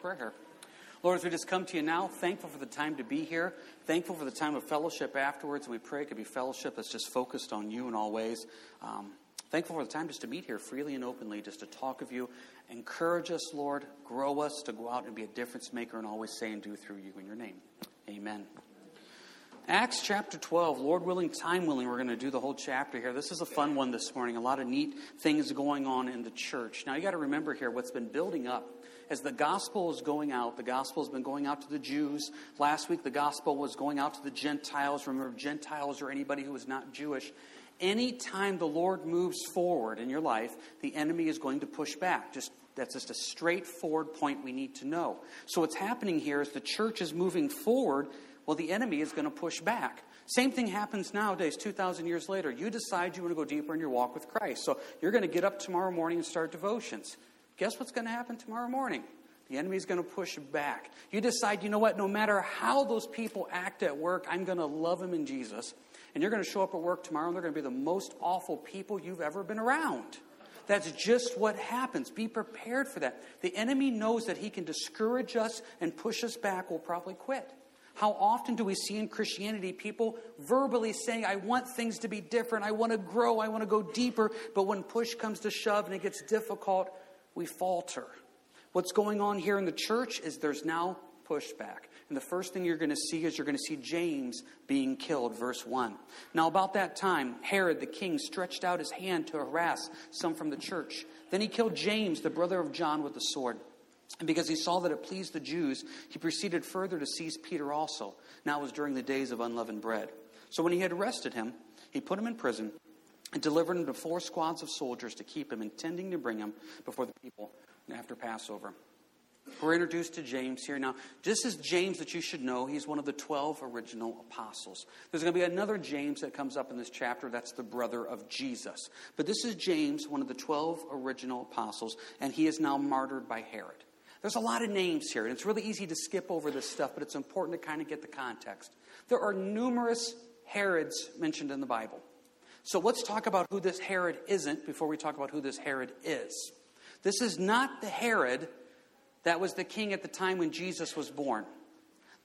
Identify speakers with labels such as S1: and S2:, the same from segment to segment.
S1: prayer. Lord, as we just come to you now, thankful for the time to be here, thankful for the time of fellowship afterwards, we pray it could be fellowship that's just focused on you in all ways. Um, thankful for the time just to meet here freely and openly, just to talk of you. Encourage us, Lord, grow us to go out and be a difference maker and always say and do through you in your name. Amen. Acts chapter 12, Lord willing, time willing, we're going to do the whole chapter here. This is a fun one this morning. A lot of neat things going on in the church. Now, you got to remember here what's been building up as the gospel is going out. The gospel has been going out to the Jews. Last week, the gospel was going out to the Gentiles. Remember, Gentiles or anybody who is not Jewish. Anytime the Lord moves forward in your life, the enemy is going to push back. Just that's just a straightforward point we need to know. So, what's happening here is the church is moving forward well, the enemy is going to push back. Same thing happens nowadays, 2,000 years later. You decide you want to go deeper in your walk with Christ. So you're going to get up tomorrow morning and start devotions. Guess what's going to happen tomorrow morning? The enemy is going to push back. You decide, you know what, no matter how those people act at work, I'm going to love them in Jesus. And you're going to show up at work tomorrow and they're going to be the most awful people you've ever been around. That's just what happens. Be prepared for that. The enemy knows that he can discourage us and push us back. We'll probably quit. How often do we see in Christianity people verbally saying, I want things to be different, I want to grow, I want to go deeper, but when push comes to shove and it gets difficult, we falter. What's going on here in the church is there's now pushback. And the first thing you're going to see is you're going to see James being killed, verse 1. Now, about that time, Herod the king stretched out his hand to harass some from the church. Then he killed James, the brother of John, with the sword. And because he saw that it pleased the Jews, he proceeded further to seize Peter also. Now it was during the days of unleavened bread. So when he had arrested him, he put him in prison and delivered him to four squads of soldiers to keep him, intending to bring him before the people after Passover. We're introduced to James here. Now, this is James that you should know. He's one of the 12 original apostles. There's going to be another James that comes up in this chapter. That's the brother of Jesus. But this is James, one of the 12 original apostles, and he is now martyred by Herod. There's a lot of names here, and it's really easy to skip over this stuff, but it's important to kind of get the context. There are numerous Herods mentioned in the Bible. So let's talk about who this Herod isn't before we talk about who this Herod is. This is not the Herod that was the king at the time when Jesus was born.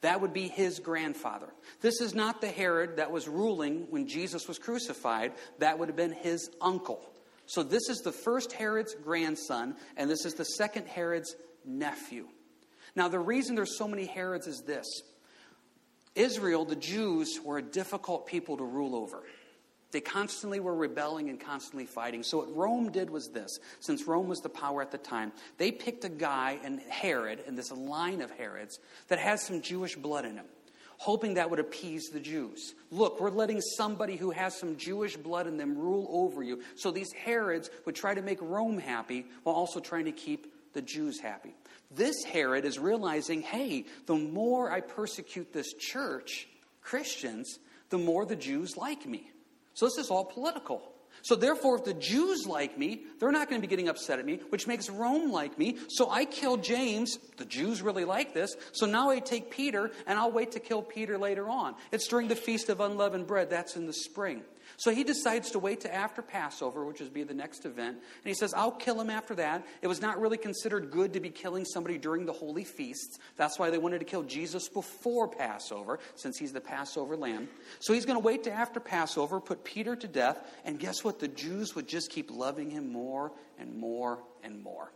S1: That would be his grandfather. This is not the Herod that was ruling when Jesus was crucified. That would have been his uncle. So this is the first Herod's grandson, and this is the second Herod's nephew. Now, the reason there's so many Herods is this Israel, the Jews, were a difficult people to rule over. They constantly were rebelling and constantly fighting. So, what Rome did was this since Rome was the power at the time, they picked a guy, and Herod, in this line of Herods, that has some Jewish blood in him, hoping that would appease the Jews. Look, we're letting somebody who has some Jewish blood in them rule over you. So, these Herods would try to make Rome happy while also trying to keep the Jews happy. This Herod is realizing hey, the more I persecute this church, Christians, the more the Jews like me. So this is all political. So therefore, if the Jews like me, they're not going to be getting upset at me, which makes Rome like me. So I kill James. The Jews really like this. So now I take Peter, and I'll wait to kill Peter later on. It's during the Feast of Unleavened Bread. That's in the spring. So he decides to wait to after Passover, which would be the next event, and he says, I'll kill him after that. It was not really considered good to be killing somebody during the holy feasts. That's why they wanted to kill Jesus before Passover, since he's the Passover lamb. So he's going to wait to after Passover, put Peter to death, and guess what? The Jews would just keep loving him more and more and more.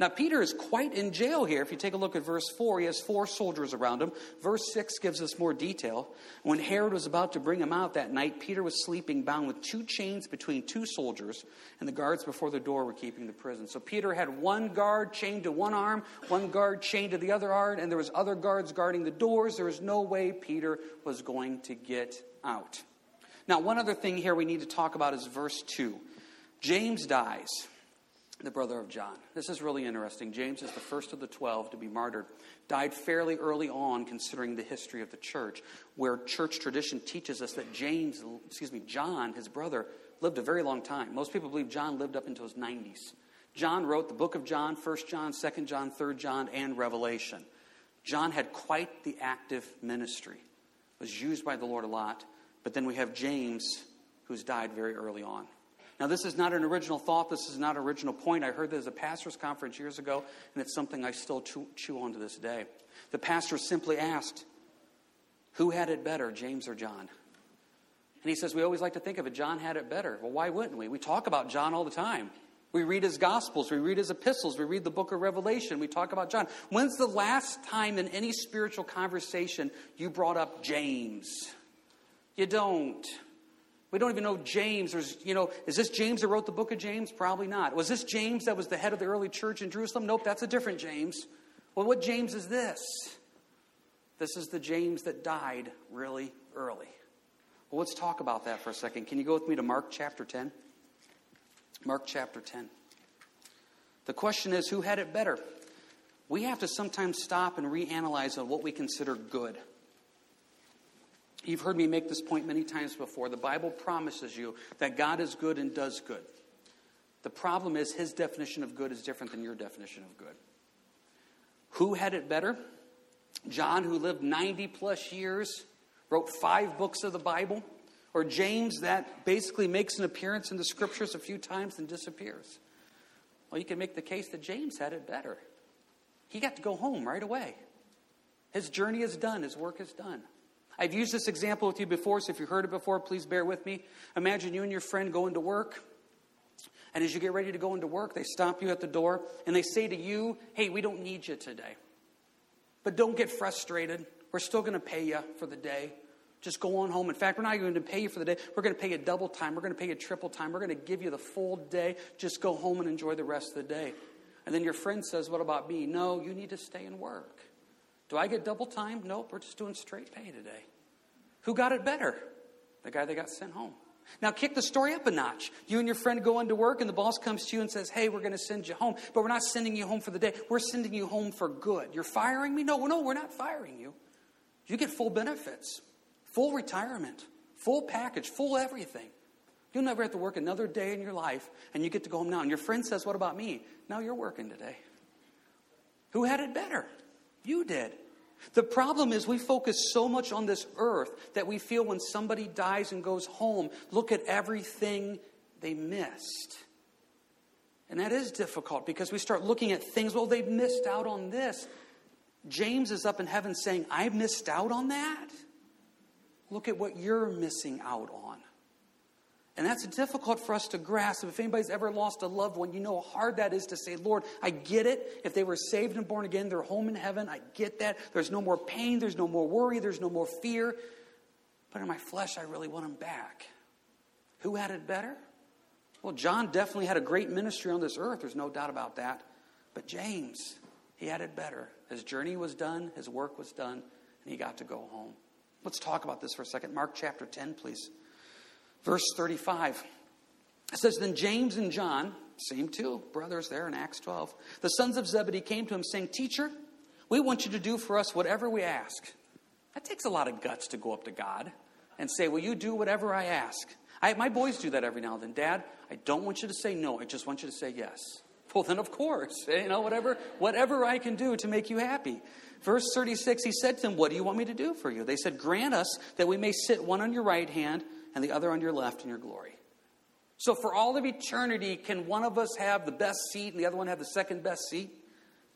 S1: Now, Peter is quite in jail here. If you take a look at verse 4, he has four soldiers around him. Verse 6 gives us more detail. When Herod was about to bring him out that night, Peter was sleeping bound with two chains between two soldiers, and the guards before the door were keeping the prison. So Peter had one guard chained to one arm, one guard chained to the other arm, and there was other guards guarding the doors. There was no way Peter was going to get out. Now, one other thing here we need to talk about is verse 2. James dies the brother of John. This is really interesting. James is the first of the 12 to be martyred. Died fairly early on, considering the history of the church, where church tradition teaches us that James, excuse me, John, his brother, lived a very long time. Most people believe John lived up into his 90s. John wrote the book of John, 1 John, 2 John, 3 John, and Revelation. John had quite the active ministry, was used by the Lord a lot. But then we have James, who's died very early on. Now, this is not an original thought. This is not an original point. I heard this at a pastor's conference years ago, and it's something I still chew, chew on to this day. The pastor simply asked, Who had it better, James or John? And he says, We always like to think of it, John had it better. Well, why wouldn't we? We talk about John all the time. We read his Gospels, we read his epistles, we read the book of Revelation, we talk about John. When's the last time in any spiritual conversation you brought up James? You don't. We don't even know James. There's, you know, is this James that wrote the book of James? Probably not. Was this James that was the head of the early church in Jerusalem? Nope, that's a different James. Well, what James is this? This is the James that died really early. Well, let's talk about that for a second. Can you go with me to Mark chapter 10? Mark chapter 10. The question is who had it better? We have to sometimes stop and reanalyze on what we consider good. You've heard me make this point many times before. The Bible promises you that God is good and does good. The problem is his definition of good is different than your definition of good. Who had it better? John, who lived 90 plus years, wrote five books of the Bible, or James, that basically makes an appearance in the scriptures a few times and disappears. Well, you can make the case that James had it better. He got to go home right away. His journey is done, his work is done. I've used this example with you before, so if you've heard it before, please bear with me. Imagine you and your friend going to work, and as you get ready to go into work, they stop you at the door and they say to you, Hey, we don't need you today. But don't get frustrated. We're still going to pay you for the day. Just go on home. In fact, we're not going to pay you for the day. We're going to pay you double time. We're going to pay you triple time. We're going to give you the full day. Just go home and enjoy the rest of the day. And then your friend says, What about me? No, you need to stay and work. Do I get double time? Nope, we're just doing straight pay today. Who got it better? The guy that got sent home. Now, kick the story up a notch. You and your friend go into work, and the boss comes to you and says, Hey, we're going to send you home, but we're not sending you home for the day. We're sending you home for good. You're firing me? No, no, we're not firing you. You get full benefits, full retirement, full package, full everything. You'll never have to work another day in your life, and you get to go home now. And your friend says, What about me? Now you're working today. Who had it better? You did. The problem is we focus so much on this earth that we feel when somebody dies and goes home, look at everything they missed. And that is difficult because we start looking at things, well, they missed out on this. James is up in heaven saying, I missed out on that. Look at what you're missing out on. And that's difficult for us to grasp. If anybody's ever lost a loved one, you know how hard that is to say, Lord, I get it. If they were saved and born again, they're home in heaven. I get that. There's no more pain. There's no more worry. There's no more fear. But in my flesh, I really want them back. Who had it better? Well, John definitely had a great ministry on this earth. There's no doubt about that. But James, he had it better. His journey was done, his work was done, and he got to go home. Let's talk about this for a second. Mark chapter 10, please. Verse 35. It says, Then James and John, same two brothers there in Acts 12, the sons of Zebedee came to him saying, Teacher, we want you to do for us whatever we ask. That takes a lot of guts to go up to God and say, Will you do whatever I ask? I, my boys do that every now and then. Dad, I don't want you to say no. I just want you to say yes. Well, then, of course, you know, whatever, whatever I can do to make you happy. Verse 36, he said to them, What do you want me to do for you? They said, Grant us that we may sit one on your right hand and the other on your left in your glory. So, for all of eternity, can one of us have the best seat and the other one have the second best seat?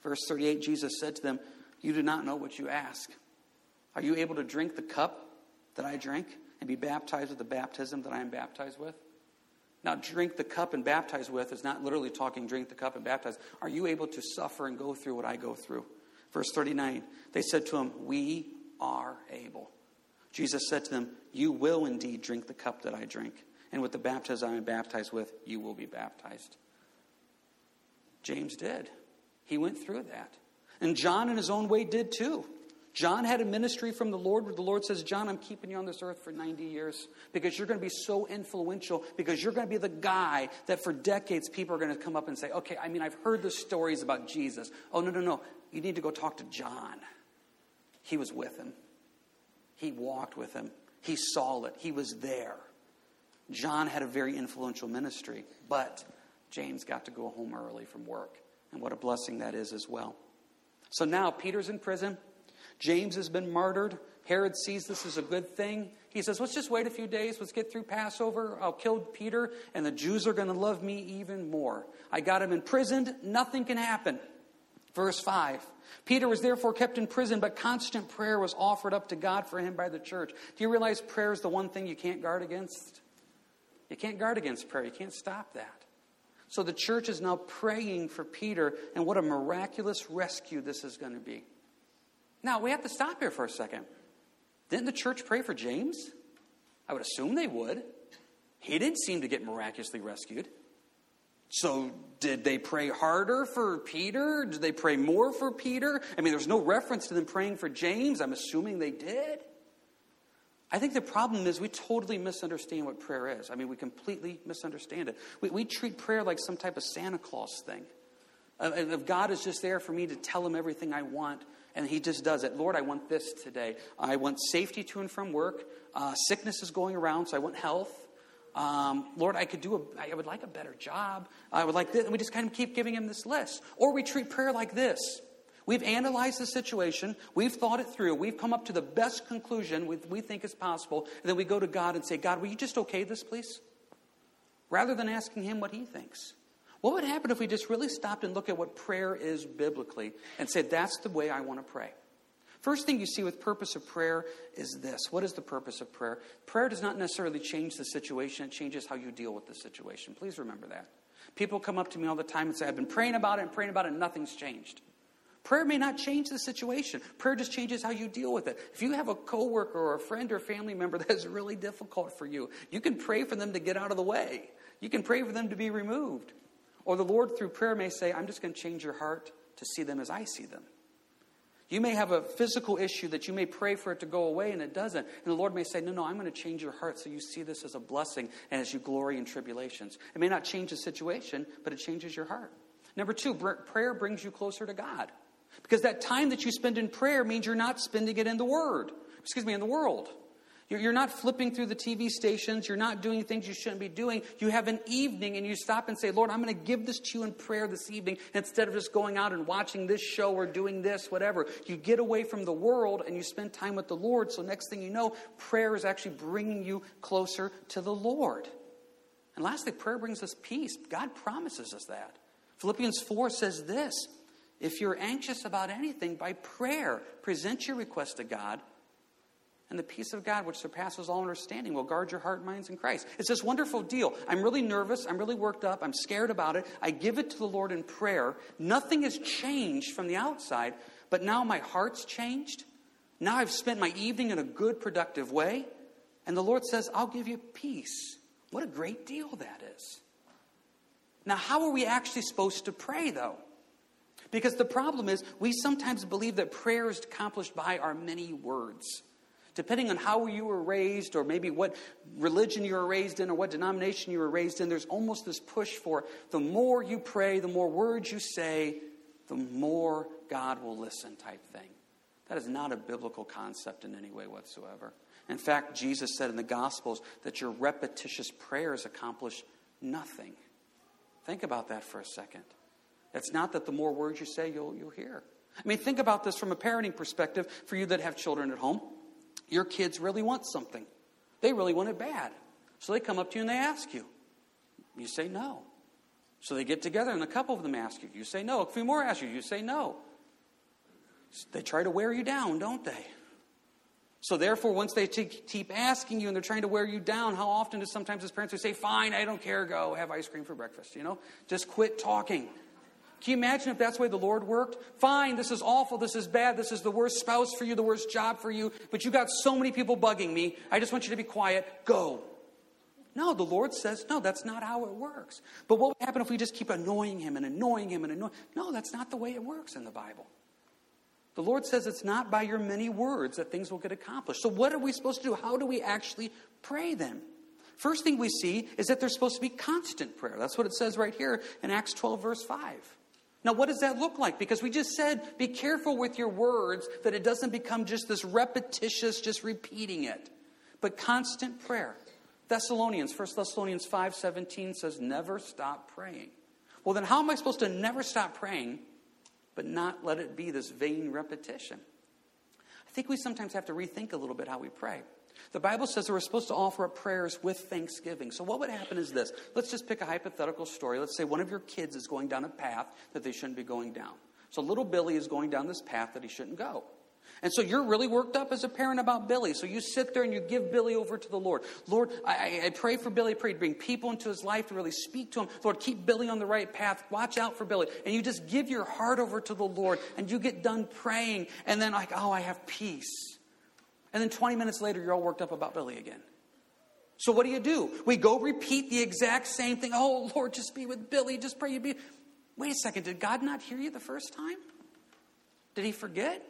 S1: Verse 38, Jesus said to them, You do not know what you ask. Are you able to drink the cup that I drink and be baptized with the baptism that I am baptized with? Now, drink the cup and baptize with is not literally talking drink the cup and baptize. Are you able to suffer and go through what I go through? Verse 39, they said to him, We are able. Jesus said to them, You will indeed drink the cup that I drink, and with the baptism I am baptized with, you will be baptized. James did. He went through that. And John, in his own way, did too. John had a ministry from the Lord where the Lord says, John, I'm keeping you on this earth for 90 years because you're going to be so influential, because you're going to be the guy that for decades people are going to come up and say, okay, I mean, I've heard the stories about Jesus. Oh, no, no, no. You need to go talk to John. He was with him, he walked with him, he saw it, he was there. John had a very influential ministry, but James got to go home early from work. And what a blessing that is as well. So now Peter's in prison. James has been martyred. Herod sees this as a good thing. He says, Let's just wait a few days. Let's get through Passover. I'll kill Peter, and the Jews are going to love me even more. I got him imprisoned. Nothing can happen. Verse 5 Peter was therefore kept in prison, but constant prayer was offered up to God for him by the church. Do you realize prayer is the one thing you can't guard against? You can't guard against prayer, you can't stop that. So the church is now praying for Peter, and what a miraculous rescue this is going to be. Now, we have to stop here for a second. Didn't the church pray for James? I would assume they would. He didn't seem to get miraculously rescued. So, did they pray harder for Peter? Did they pray more for Peter? I mean, there's no reference to them praying for James. I'm assuming they did. I think the problem is we totally misunderstand what prayer is. I mean, we completely misunderstand it. We, we treat prayer like some type of Santa Claus thing. Uh, if God is just there for me to tell him everything I want, and he just does it. Lord, I want this today. I want safety to and from work. Uh, sickness is going around, so I want health. Um, Lord, I could do a, I would like a better job. I would like this. And we just kind of keep giving him this list. Or we treat prayer like this. We've analyzed the situation. We've thought it through. We've come up to the best conclusion we, think is possible. And then we go to God and say, God, will you just okay this, please? Rather than asking him what he thinks. What would happen if we just really stopped and looked at what prayer is biblically and said, that's the way I want to pray? First thing you see with purpose of prayer is this. What is the purpose of prayer? Prayer does not necessarily change the situation, it changes how you deal with the situation. Please remember that. People come up to me all the time and say, I've been praying about it and praying about it, and nothing's changed. Prayer may not change the situation. Prayer just changes how you deal with it. If you have a coworker or a friend or family member that is really difficult for you, you can pray for them to get out of the way. You can pray for them to be removed. Or the Lord, through prayer, may say, I'm just going to change your heart to see them as I see them. You may have a physical issue that you may pray for it to go away and it doesn't. And the Lord may say, No, no, I'm going to change your heart so you see this as a blessing and as you glory in tribulations. It may not change the situation, but it changes your heart. Number two, prayer brings you closer to God. Because that time that you spend in prayer means you're not spending it in the Word, excuse me, in the world. You're not flipping through the TV stations. You're not doing things you shouldn't be doing. You have an evening and you stop and say, Lord, I'm going to give this to you in prayer this evening instead of just going out and watching this show or doing this, whatever. You get away from the world and you spend time with the Lord. So, next thing you know, prayer is actually bringing you closer to the Lord. And lastly, prayer brings us peace. God promises us that. Philippians 4 says this If you're anxious about anything, by prayer, present your request to God and the peace of God, which surpasses all understanding, will guard your heart and minds in Christ. It's this wonderful deal. I'm really nervous. I'm really worked up. I'm scared about it. I give it to the Lord in prayer. Nothing has changed from the outside, but now my heart's changed. Now I've spent my evening in a good, productive way. And the Lord says, I'll give you peace. What a great deal that is. Now, how are we actually supposed to pray, though? Because the problem is, we sometimes believe that prayer is accomplished by our many words. Depending on how you were raised, or maybe what religion you were raised in, or what denomination you were raised in, there's almost this push for the more you pray, the more words you say, the more God will listen type thing. That is not a biblical concept in any way whatsoever. In fact, Jesus said in the Gospels that your repetitious prayers accomplish nothing. Think about that for a second. It's not that the more words you say, you'll, you'll hear. I mean, think about this from a parenting perspective for you that have children at home. Your kids really want something, they really want it bad. So they come up to you and they ask you. You say no. So they get together and a couple of them ask you. You say no. A few more ask you. You say no. They try to wear you down, don't they? So therefore, once they t- keep asking you and they're trying to wear you down, how often do sometimes as parents we say, "Fine, I don't care. Go have ice cream for breakfast." You know, just quit talking. Can you imagine if that's the way the Lord worked? Fine, this is awful, this is bad, this is the worst spouse for you, the worst job for you, but you got so many people bugging me. I just want you to be quiet. Go. No, the Lord says, no, that's not how it works. But what would happen if we just keep annoying him and annoying him and annoying? No, that's not the way it works in the Bible. The Lord says it's not by your many words that things will get accomplished. So, what are we supposed to do? How do we actually pray then? First thing we see is that there's supposed to be constant prayer. That's what it says right here in Acts 12, verse 5. Now, what does that look like? Because we just said, be careful with your words that it doesn't become just this repetitious, just repeating it, but constant prayer. Thessalonians, 1 Thessalonians 5 17 says, never stop praying. Well, then, how am I supposed to never stop praying, but not let it be this vain repetition? I think we sometimes have to rethink a little bit how we pray. The Bible says that we're supposed to offer up prayers with thanksgiving. So, what would happen is this let's just pick a hypothetical story. Let's say one of your kids is going down a path that they shouldn't be going down. So, little Billy is going down this path that he shouldn't go. And so you're really worked up as a parent about Billy. So you sit there and you give Billy over to the Lord. Lord, I, I pray for Billy. I pray to bring people into his life to really speak to him. Lord, keep Billy on the right path. Watch out for Billy. And you just give your heart over to the Lord and you get done praying. And then, like, oh, I have peace. And then 20 minutes later, you're all worked up about Billy again. So what do you do? We go repeat the exact same thing. Oh, Lord, just be with Billy. Just pray you be. Wait a second. Did God not hear you the first time? Did he forget?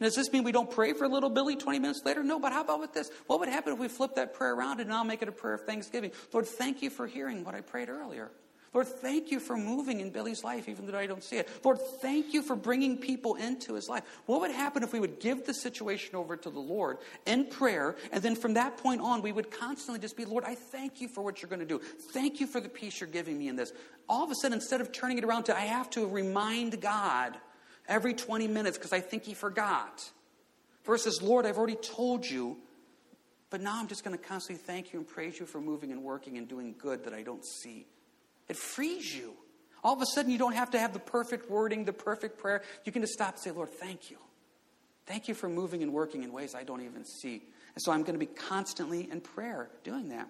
S1: Does this mean we don't pray for little Billy 20 minutes later? No, but how about with this? What would happen if we flip that prayer around and now make it a prayer of thanksgiving? Lord, thank you for hearing what I prayed earlier. Lord, thank you for moving in Billy's life, even though I don't see it. Lord, thank you for bringing people into his life. What would happen if we would give the situation over to the Lord in prayer, and then from that point on, we would constantly just be, Lord, I thank you for what you're going to do. Thank you for the peace you're giving me in this. All of a sudden, instead of turning it around to, I have to remind God every 20 minutes because I think he forgot, versus, Lord, I've already told you. But now I'm just going to constantly thank you and praise you for moving and working and doing good that I don't see. It frees you. All of a sudden, you don't have to have the perfect wording, the perfect prayer. You can just stop and say, Lord, thank you. Thank you for moving and working in ways I don't even see. And so I'm going to be constantly in prayer doing that.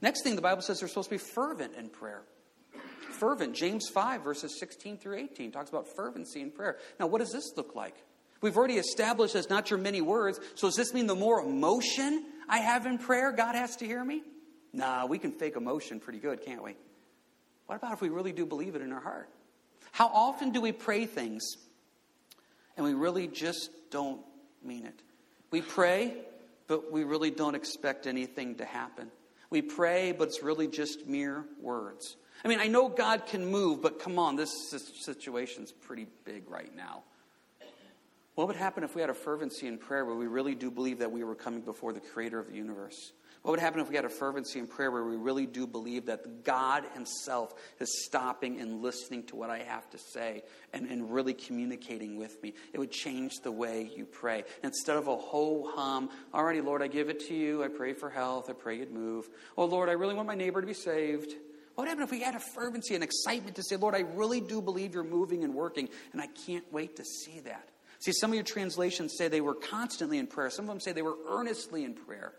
S1: Next thing, the Bible says they're supposed to be fervent in prayer. Fervent. James 5, verses 16 through 18 talks about fervency in prayer. Now, what does this look like? We've already established as not your many words. So does this mean the more emotion I have in prayer, God has to hear me? Nah, we can fake emotion pretty good, can't we? What about if we really do believe it in our heart? How often do we pray things and we really just don't mean it? We pray, but we really don't expect anything to happen. We pray, but it's really just mere words. I mean, I know God can move, but come on, this situation's pretty big right now. What would happen if we had a fervency in prayer where we really do believe that we were coming before the creator of the universe? What would happen if we had a fervency in prayer where we really do believe that God Himself is stopping and listening to what I have to say and, and really communicating with me? It would change the way you pray. Instead of a ho hum, alrighty, Lord, I give it to you. I pray for health. I pray you'd move. Oh, Lord, I really want my neighbor to be saved. What would happen if we had a fervency and excitement to say, Lord, I really do believe you're moving and working, and I can't wait to see that? See, some of your translations say they were constantly in prayer. Some of them say they were earnestly in prayer.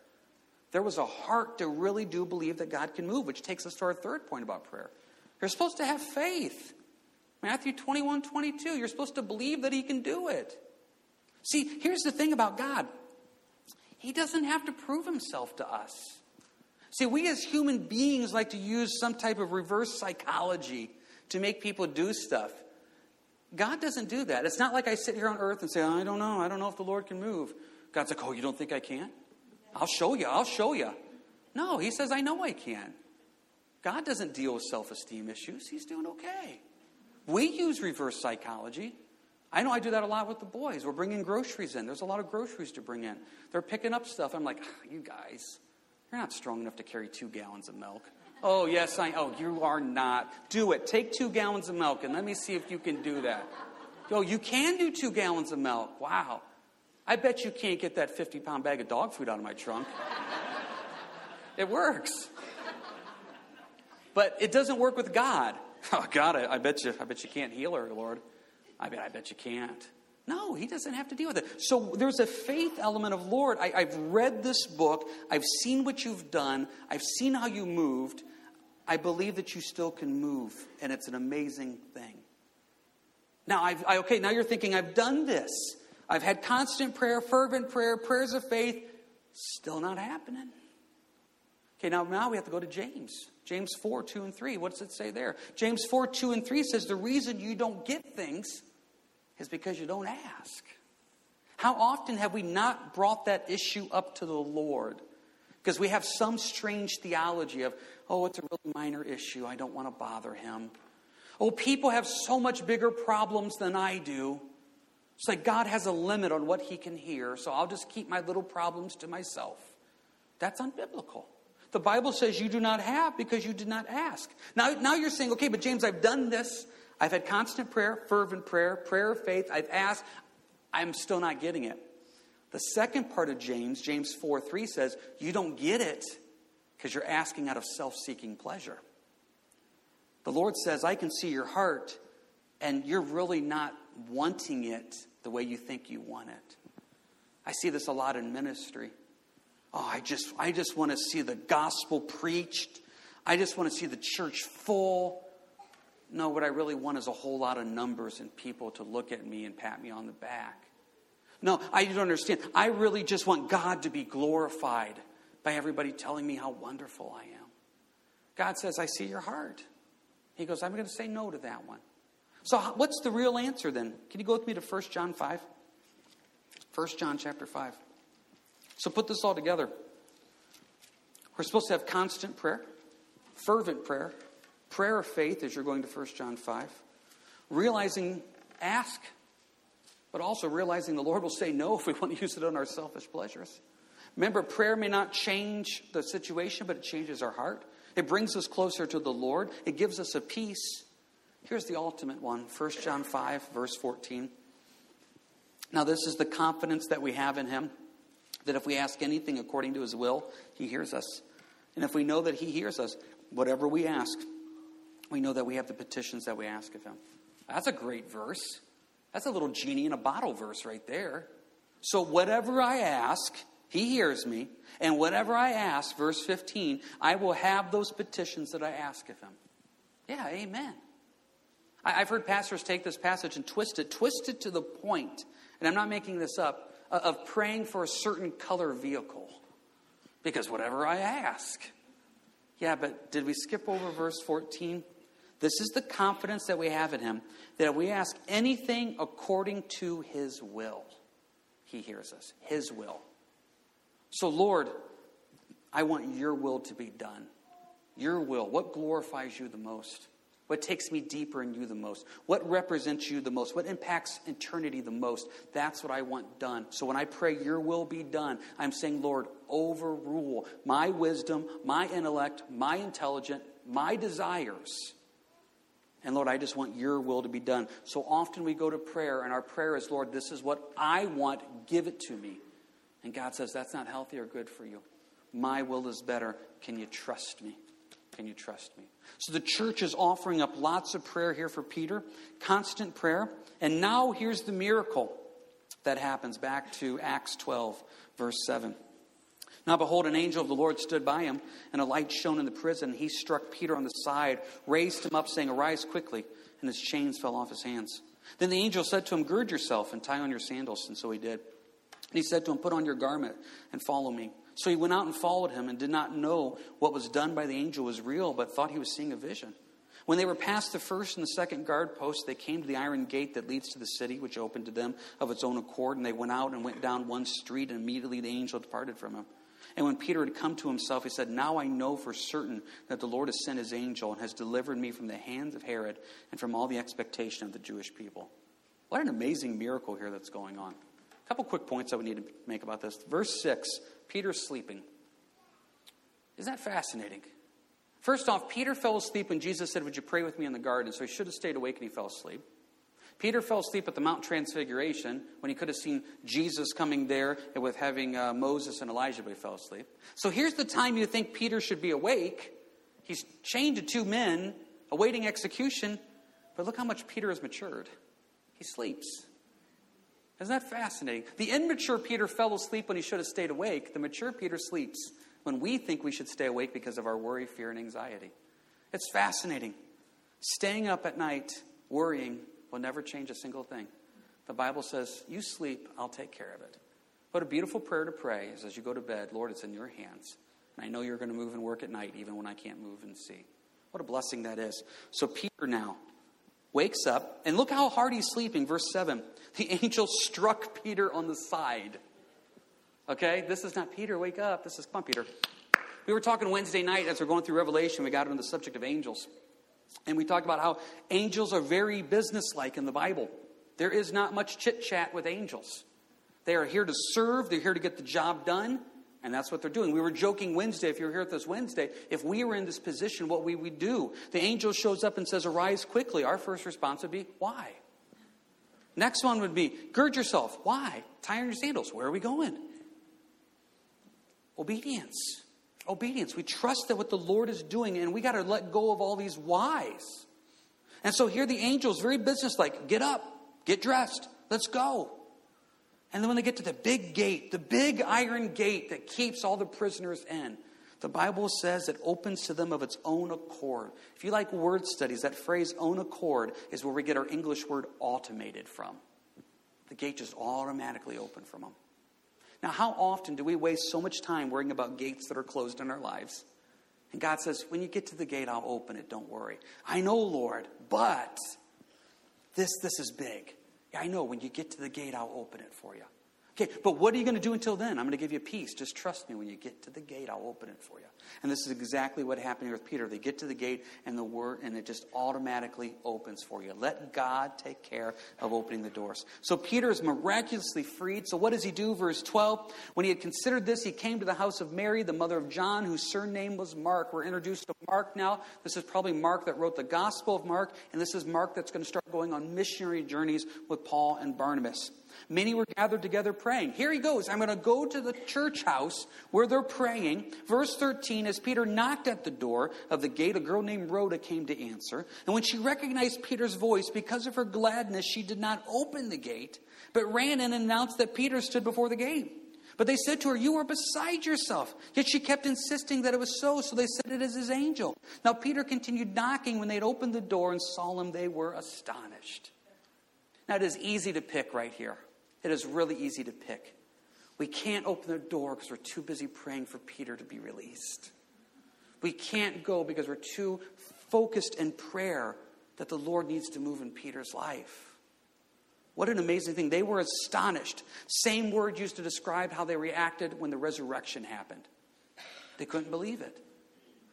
S1: There was a heart to really do believe that God can move, which takes us to our third point about prayer. You're supposed to have faith. Matthew 21 22, you're supposed to believe that He can do it. See, here's the thing about God He doesn't have to prove Himself to us. See, we as human beings like to use some type of reverse psychology to make people do stuff. God doesn't do that. It's not like I sit here on earth and say, I don't know. I don't know if the Lord can move. God's like, Oh, you don't think I can? I'll show you. I'll show you. No, he says, I know I can. God doesn't deal with self esteem issues. He's doing okay. We use reverse psychology. I know I do that a lot with the boys. We're bringing groceries in. There's a lot of groceries to bring in. They're picking up stuff. I'm like, oh, you guys, you're not strong enough to carry two gallons of milk. Oh, yes, I. Oh, you are not. Do it. Take two gallons of milk and let me see if you can do that. Oh, you can do two gallons of milk. Wow. I bet you can't get that 50 pound bag of dog food out of my trunk. it works. But it doesn't work with God. Oh, God, I, I, bet you, I bet you can't heal her, Lord. I bet, I bet you can't. No, he doesn't have to deal with it. So there's a faith element of Lord. I, I've read this book. I've seen what you've done. I've seen how you moved. I believe that you still can move, and it's an amazing thing. Now, I've, I, okay, now you're thinking, I've done this. I've had constant prayer, fervent prayer, prayers of faith. Still not happening. Okay, now, now we have to go to James. James 4, 2 and 3. What does it say there? James 4, 2 and 3 says the reason you don't get things is because you don't ask. How often have we not brought that issue up to the Lord? Because we have some strange theology of, oh, it's a really minor issue. I don't want to bother him. Oh, people have so much bigger problems than I do. It's like God has a limit on what he can hear, so I'll just keep my little problems to myself. That's unbiblical. The Bible says you do not have because you did not ask. Now, now you're saying, okay, but James, I've done this. I've had constant prayer, fervent prayer, prayer of faith. I've asked. I'm still not getting it. The second part of James, James 4 3 says, You don't get it because you're asking out of self seeking pleasure. The Lord says, I can see your heart, and you're really not wanting it the way you think you want it. I see this a lot in ministry. Oh, I just, I just want to see the gospel preached. I just want to see the church full. No, what I really want is a whole lot of numbers and people to look at me and pat me on the back. No, I don't understand. I really just want God to be glorified by everybody telling me how wonderful I am. God says, I see your heart. He goes, I'm going to say no to that one. So, what's the real answer then? Can you go with me to 1 John 5? 1 John chapter 5. So, put this all together. We're supposed to have constant prayer, fervent prayer, prayer of faith as you're going to 1 John 5, realizing, ask but also realizing the Lord will say no if we want to use it on our selfish pleasures. Remember, prayer may not change the situation, but it changes our heart. It brings us closer to the Lord, it gives us a peace. Here's the ultimate one 1 John 5, verse 14. Now, this is the confidence that we have in Him that if we ask anything according to His will, He hears us. And if we know that He hears us, whatever we ask, we know that we have the petitions that we ask of Him. That's a great verse. That's a little genie in a bottle verse right there. So, whatever I ask, he hears me. And whatever I ask, verse 15, I will have those petitions that I ask of him. Yeah, amen. I've heard pastors take this passage and twist it, twist it to the point, and I'm not making this up, uh, of praying for a certain color vehicle. Because whatever I ask. Yeah, but did we skip over verse 14? This is the confidence that we have in Him that we ask anything according to His will, He hears us. His will. So, Lord, I want your will to be done. Your will. What glorifies you the most? What takes me deeper in you the most? What represents you the most? What impacts eternity the most? That's what I want done. So when I pray, Your will be done, I'm saying, Lord, overrule my wisdom, my intellect, my intelligence, my desires and Lord, I just want your will to be done. So often we go to prayer, and our prayer is, Lord, this is what I want, give it to me. And God says, that's not healthy or good for you. My will is better. Can you trust me? Can you trust me? So the church is offering up lots of prayer here for Peter, constant prayer. And now here's the miracle that happens back to Acts 12, verse 7. Now, behold, an angel of the Lord stood by him, and a light shone in the prison. He struck Peter on the side, raised him up, saying, Arise quickly. And his chains fell off his hands. Then the angel said to him, Gird yourself and tie on your sandals. And so he did. And he said to him, Put on your garment and follow me. So he went out and followed him, and did not know what was done by the angel was real, but thought he was seeing a vision. When they were past the first and the second guard post, they came to the iron gate that leads to the city, which opened to them of its own accord. And they went out and went down one street, and immediately the angel departed from him. And when Peter had come to himself, he said, Now I know for certain that the Lord has sent his angel and has delivered me from the hands of Herod and from all the expectation of the Jewish people. What an amazing miracle here that's going on. Couple quick points I would need to make about this. Verse 6 Peter's sleeping. Isn't that fascinating? First off, Peter fell asleep when Jesus said, Would you pray with me in the garden? So he should have stayed awake and he fell asleep. Peter fell asleep at the Mount Transfiguration when he could have seen Jesus coming there and with having uh, Moses and Elijah, but he fell asleep. So here's the time you think Peter should be awake. He's chained to two men, awaiting execution, but look how much Peter has matured. He sleeps. Isn't that fascinating? The immature Peter fell asleep when he should have stayed awake. The mature Peter sleeps when we think we should stay awake because of our worry, fear, and anxiety. It's fascinating. Staying up at night, worrying, will never change a single thing. The Bible says, You sleep, I'll take care of it. What a beautiful prayer to pray is as you go to bed, Lord, it's in your hands. And I know you're going to move and work at night, even when I can't move and see. What a blessing that is. So Peter now wakes up, and look how hard he's sleeping. Verse 7 The angel struck Peter on the side. Okay, this is not Peter, wake up. This is, come on, Peter. We were talking Wednesday night as we're going through Revelation, we got into the subject of angels. And we talked about how angels are very businesslike in the Bible. There is not much chit chat with angels. They are here to serve, they're here to get the job done, and that's what they're doing. We were joking Wednesday, if you're here with us Wednesday, if we were in this position, what we would do. The angel shows up and says, Arise quickly. Our first response would be, Why? Next one would be gird yourself. Why? Tie on your sandals. Where are we going? Obedience. Obedience. We trust that what the Lord is doing, and we got to let go of all these whys. And so here the angels, very businesslike, get up, get dressed, let's go. And then when they get to the big gate, the big iron gate that keeps all the prisoners in, the Bible says it opens to them of its own accord. If you like word studies, that phrase own accord is where we get our English word automated from. The gate just automatically opened from them. Now, how often do we waste so much time worrying about gates that are closed in our lives? And God says, when you get to the gate, I'll open it. Don't worry. I know, Lord, but this, this is big. I know when you get to the gate, I'll open it for you. Okay, but what are you going to do until then? I'm going to give you peace. Just trust me. When you get to the gate, I'll open it for you. And this is exactly what happened here with Peter. They get to the gate and the word, and it just automatically opens for you. Let God take care of opening the doors. So Peter is miraculously freed. So what does he do? Verse 12. When he had considered this, he came to the house of Mary, the mother of John, whose surname was Mark. We're introduced to Mark now. This is probably Mark that wrote the Gospel of Mark, and this is Mark that's going to start going on missionary journeys with Paul and Barnabas. Many were gathered together praying. Here he goes. I'm going to go to the church house where they're praying. Verse 13 As Peter knocked at the door of the gate, a girl named Rhoda came to answer. And when she recognized Peter's voice, because of her gladness, she did not open the gate, but ran in and announced that Peter stood before the gate. But they said to her, You are beside yourself. Yet she kept insisting that it was so, so they said it is his angel. Now Peter continued knocking. When they had opened the door and saw him, they were astonished. Now it is easy to pick right here. It is really easy to pick. We can't open the door because we're too busy praying for Peter to be released. We can't go because we're too focused in prayer that the Lord needs to move in Peter's life. What an amazing thing. They were astonished. Same word used to describe how they reacted when the resurrection happened. They couldn't believe it.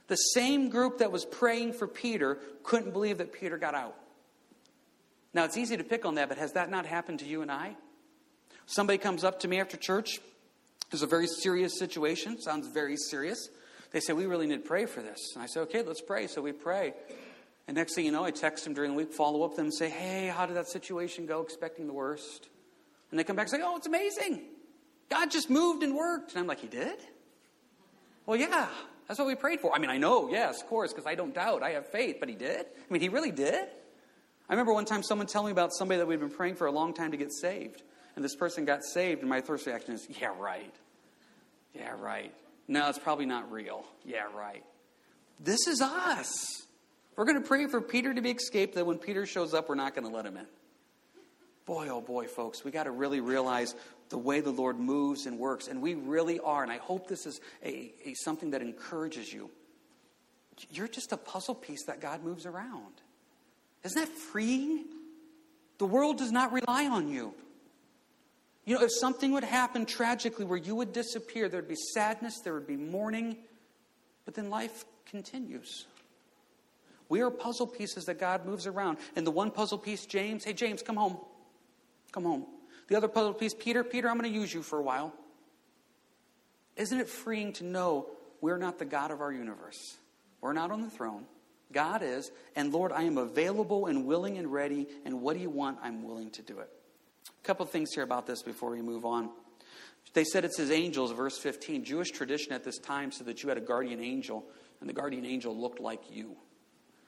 S1: The same group that was praying for Peter couldn't believe that Peter got out. Now, it's easy to pick on that, but has that not happened to you and I? Somebody comes up to me after church. There's a very serious situation. Sounds very serious. They say, We really need to pray for this. And I say, Okay, let's pray. So we pray. And next thing you know, I text them during the week, follow up them, and say, Hey, how did that situation go? Expecting the worst. And they come back and say, Oh, it's amazing. God just moved and worked. And I'm like, He did? Well, yeah, that's what we prayed for. I mean, I know, yes, of course, because I don't doubt. I have faith, but He did? I mean, He really did? I remember one time someone telling me about somebody that we'd been praying for a long time to get saved and this person got saved, and my first reaction is, yeah, right. Yeah, right. No, it's probably not real. Yeah, right. This is us. We're going to pray for Peter to be escaped, that when Peter shows up, we're not going to let him in. Boy, oh boy, folks, we got to really realize the way the Lord moves and works. And we really are, and I hope this is a, a something that encourages you. You're just a puzzle piece that God moves around. Isn't that freeing? The world does not rely on you. You know, if something would happen tragically where you would disappear, there would be sadness, there would be mourning, but then life continues. We are puzzle pieces that God moves around. And the one puzzle piece, James, hey, James, come home. Come home. The other puzzle piece, Peter, Peter, I'm going to use you for a while. Isn't it freeing to know we're not the God of our universe? We're not on the throne. God is. And Lord, I am available and willing and ready. And what do you want? I'm willing to do it. A couple things here about this before we move on. They said it's his angels, verse 15. Jewish tradition at this time said that you had a guardian angel, and the guardian angel looked like you,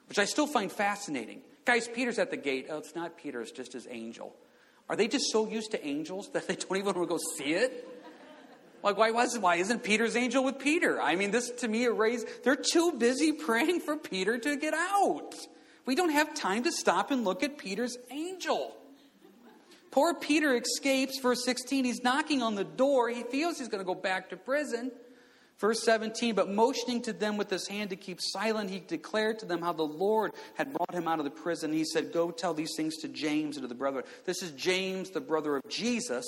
S1: which I still find fascinating. Guys, Peter's at the gate. Oh, it's not Peter, it's just his angel. Are they just so used to angels that they don't even want to go see it? Like, why, was, why isn't Peter's angel with Peter? I mean, this to me erased. They're too busy praying for Peter to get out. We don't have time to stop and look at Peter's angel. Poor Peter escapes. Verse 16, he's knocking on the door. He feels he's going to go back to prison. Verse 17, but motioning to them with his hand to keep silent, he declared to them how the Lord had brought him out of the prison. He said, Go tell these things to James and to the brother. This is James, the brother of Jesus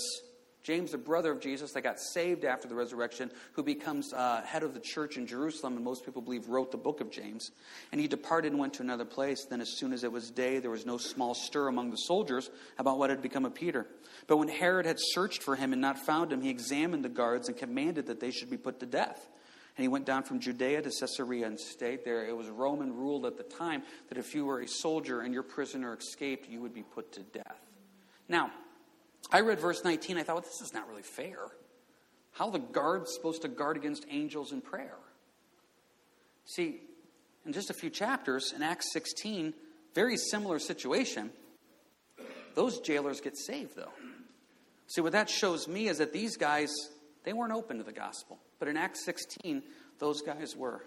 S1: James, the brother of Jesus that got saved after the resurrection, who becomes uh, head of the church in Jerusalem, and most people believe wrote the book of James. And he departed and went to another place. Then, as soon as it was day, there was no small stir among the soldiers about what had become of Peter. But when Herod had searched for him and not found him, he examined the guards and commanded that they should be put to death. And he went down from Judea to Caesarea and stayed there. It was Roman rule at the time that if you were a soldier and your prisoner escaped, you would be put to death. Now, I read verse 19. I thought, well, this is not really fair. How the guard's supposed to guard against angels in prayer? See, in just a few chapters, in Acts 16, very similar situation. Those jailers get saved, though. See, what that shows me is that these guys, they weren't open to the gospel. But in Acts 16, those guys were.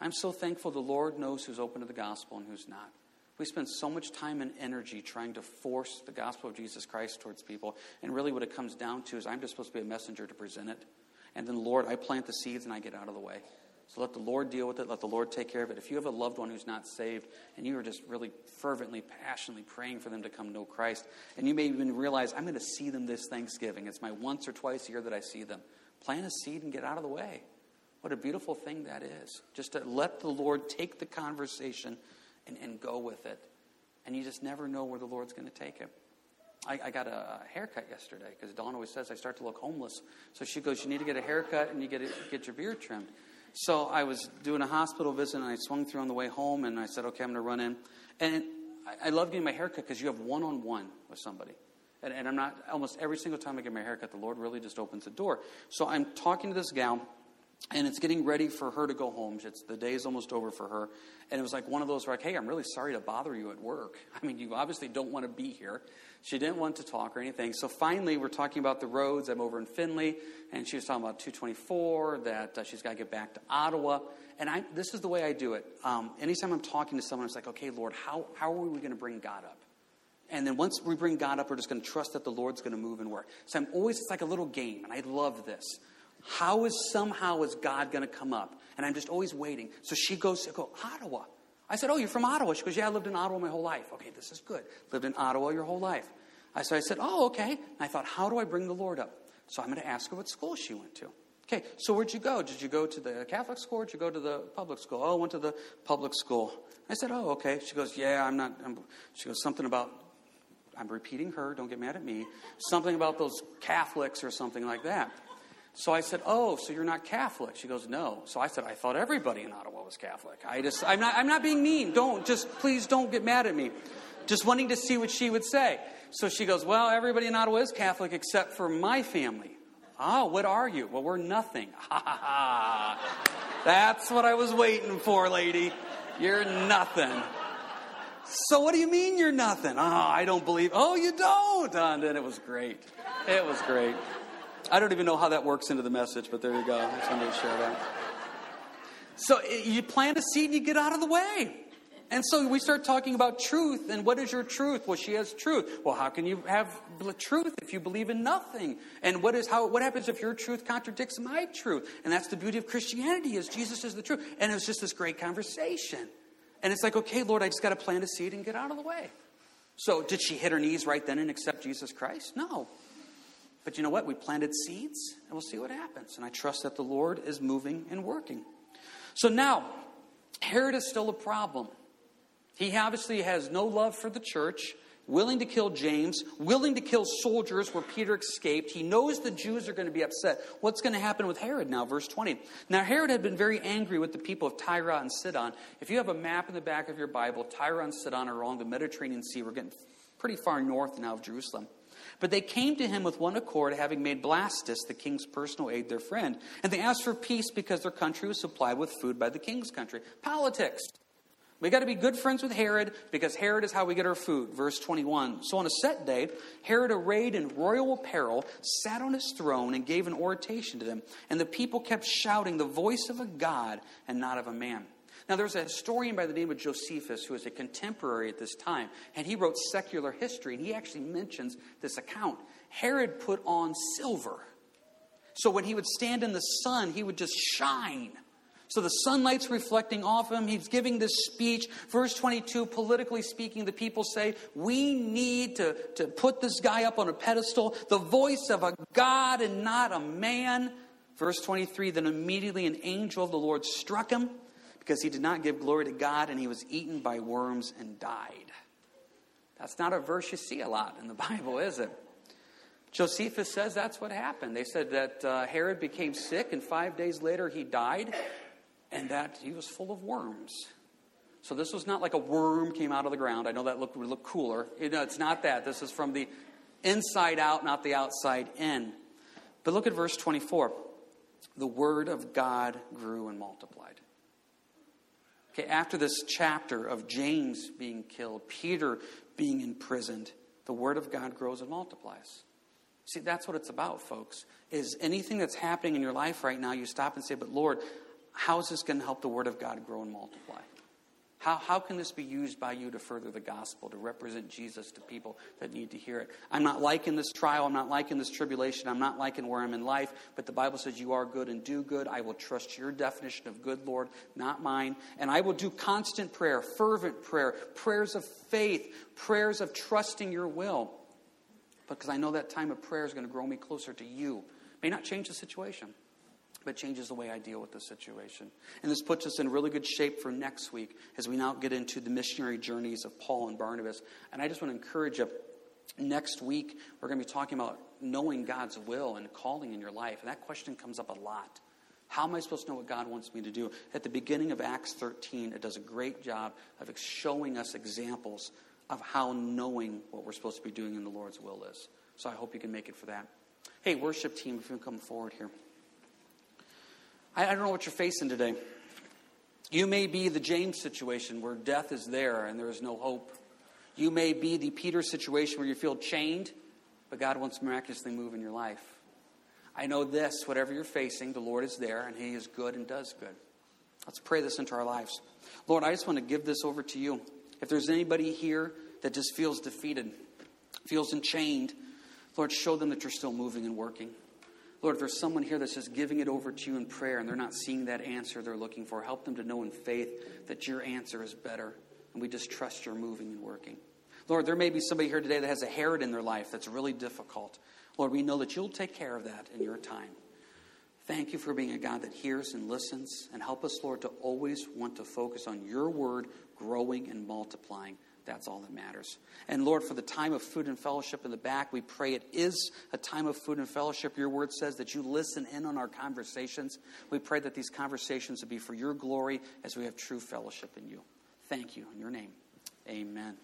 S1: I'm so thankful the Lord knows who's open to the gospel and who's not. We spend so much time and energy trying to force the gospel of Jesus Christ towards people. And really, what it comes down to is I'm just supposed to be a messenger to present it. And then, Lord, I plant the seeds and I get out of the way. So let the Lord deal with it. Let the Lord take care of it. If you have a loved one who's not saved and you are just really fervently, passionately praying for them to come know Christ, and you may even realize, I'm going to see them this Thanksgiving. It's my once or twice a year that I see them. Plant a seed and get out of the way. What a beautiful thing that is. Just to let the Lord take the conversation and, and go with it. And you just never know where the Lord's going to take it. I, I, got a haircut yesterday because Dawn always says I start to look homeless. So she goes, You need to get a haircut and you get, get your beard trimmed. So I was doing a hospital visit and I swung through on the way home and I said, Okay, I'm going to run in. And I, I love getting my haircut because you have one on one with somebody. And, and I'm not, almost every single time I get my haircut, the Lord really just opens the door. So I'm talking to this gal and it's getting ready for her to go home. It's the day's almost over for her, and it was like one of those like, hey, I'm really sorry to bother you at work. I mean, you obviously don't want to be here. She didn't want to talk or anything. So finally, we're talking about the roads. I'm over in Findlay, and she was talking about 224 that uh, she's got to get back to Ottawa. And I, this is the way I do it. Um, anytime I'm talking to someone, it's like, okay, Lord, how how are we going to bring God up? And then once we bring God up, we're just going to trust that the Lord's going to move and work. So I'm always, it's like a little game, and I love this. How is somehow is God going to come up? And I'm just always waiting. So she goes, go, Ottawa. I said, Oh, you're from Ottawa? She goes, Yeah, I lived in Ottawa my whole life. Okay, this is good. Lived in Ottawa your whole life. I, so I said, Oh, okay. And I thought, How do I bring the Lord up? So I'm going to ask her what school she went to. Okay, so where'd you go? Did you go to the Catholic school or did you go to the public school? Oh, I went to the public school. I said, Oh, okay. She goes, Yeah, I'm not. I'm, she goes, Something about, I'm repeating her, don't get mad at me. Something about those Catholics or something like that. So I said, "Oh, so you're not Catholic?" She goes, "No." So I said, "I thought everybody in Ottawa was Catholic." I just, I'm not, I'm not being mean. Don't just, please, don't get mad at me. Just wanting to see what she would say. So she goes, "Well, everybody in Ottawa is Catholic except for my family." Oh, what are you? Well, we're nothing. Ha ha ha. That's what I was waiting for, lady. You're nothing. So what do you mean you're nothing? Oh, I don't believe. Oh, you don't. And then it was great. It was great. I don't even know how that works into the message, but there you go. To share that. So eh, you plant a seed and you get out of the way. And so we start talking about truth. And what is your truth? Well, she has truth. Well, how can you have truth if you believe in nothing? And what is how? What happens if your truth contradicts my truth? And that's the beauty of Christianity is Jesus is the truth. And it was just this great conversation. And it's like, okay, Lord, I just got to plant a seed and get out of the way. So did she hit her knees right then and accept Jesus Christ? No. But you know what? We planted seeds, and we'll see what happens. And I trust that the Lord is moving and working. So now, Herod is still a problem. He obviously has no love for the church, willing to kill James, willing to kill soldiers where Peter escaped. He knows the Jews are going to be upset. What's going to happen with Herod now? Verse 20. Now, Herod had been very angry with the people of Tyre and Sidon. If you have a map in the back of your Bible, Tyre and Sidon are along the Mediterranean Sea. We're getting pretty far north now of Jerusalem. But they came to him with one accord, having made Blastus, the king's personal aide, their friend. And they asked for peace because their country was supplied with food by the king's country. Politics. We got to be good friends with Herod because Herod is how we get our food. Verse 21. So on a set day, Herod, arrayed in royal apparel, sat on his throne and gave an oration to them. And the people kept shouting, The voice of a God and not of a man. Now, there's a historian by the name of Josephus who is a contemporary at this time, and he wrote secular history, and he actually mentions this account. Herod put on silver. So when he would stand in the sun, he would just shine. So the sunlight's reflecting off him. He's giving this speech. Verse 22, politically speaking, the people say, We need to, to put this guy up on a pedestal, the voice of a God and not a man. Verse 23, then immediately an angel of the Lord struck him because he did not give glory to God and he was eaten by worms and died. That's not a verse you see a lot in the Bible, is it? Josephus says that's what happened. They said that uh, Herod became sick and five days later he died and that he was full of worms. So this was not like a worm came out of the ground. I know that looked, would look cooler. You know, it's not that. This is from the inside out, not the outside in. But look at verse 24. The word of God grew and multiplied. Okay, after this chapter of James being killed, Peter being imprisoned, the word of God grows and multiplies. See, that's what it's about, folks. Is anything that's happening in your life right now, you stop and say, But Lord, how is this going to help the word of God grow and multiply? How, how can this be used by you to further the gospel, to represent Jesus to people that need to hear it? I'm not liking this trial. I'm not liking this tribulation. I'm not liking where I'm in life. But the Bible says you are good and do good. I will trust your definition of good, Lord, not mine. And I will do constant prayer, fervent prayer, prayers of faith, prayers of trusting your will. Because I know that time of prayer is going to grow me closer to you. May not change the situation but changes the way I deal with the situation. And this puts us in really good shape for next week as we now get into the missionary journeys of Paul and Barnabas. And I just want to encourage you next week, we're going to be talking about knowing God's will and calling in your life. And that question comes up a lot. How am I supposed to know what God wants me to do? At the beginning of Acts 13, it does a great job of showing us examples of how knowing what we're supposed to be doing in the Lord's will is. So I hope you can make it for that. Hey, worship team, if you can come forward here. I, I don't know what you're facing today. You may be the James situation where death is there and there is no hope. You may be the Peter situation where you feel chained, but God wants to miraculously move in your life. I know this whatever you're facing, the Lord is there and He is good and does good. Let's pray this into our lives. Lord, I just want to give this over to you. If there's anybody here that just feels defeated, feels enchained, Lord, show them that you're still moving and working. Lord, if there's someone here that's just giving it over to you in prayer and they're not seeing that answer they're looking for, help them to know in faith that your answer is better. And we just trust you're moving and working. Lord, there may be somebody here today that has a Herod in their life that's really difficult. Lord, we know that you'll take care of that in your time. Thank you for being a God that hears and listens. And help us, Lord, to always want to focus on your word growing and multiplying that's all that matters. And Lord, for the time of food and fellowship in the back, we pray it is a time of food and fellowship. Your word says that you listen in on our conversations. We pray that these conversations would be for your glory as we have true fellowship in you. Thank you. In your name, amen.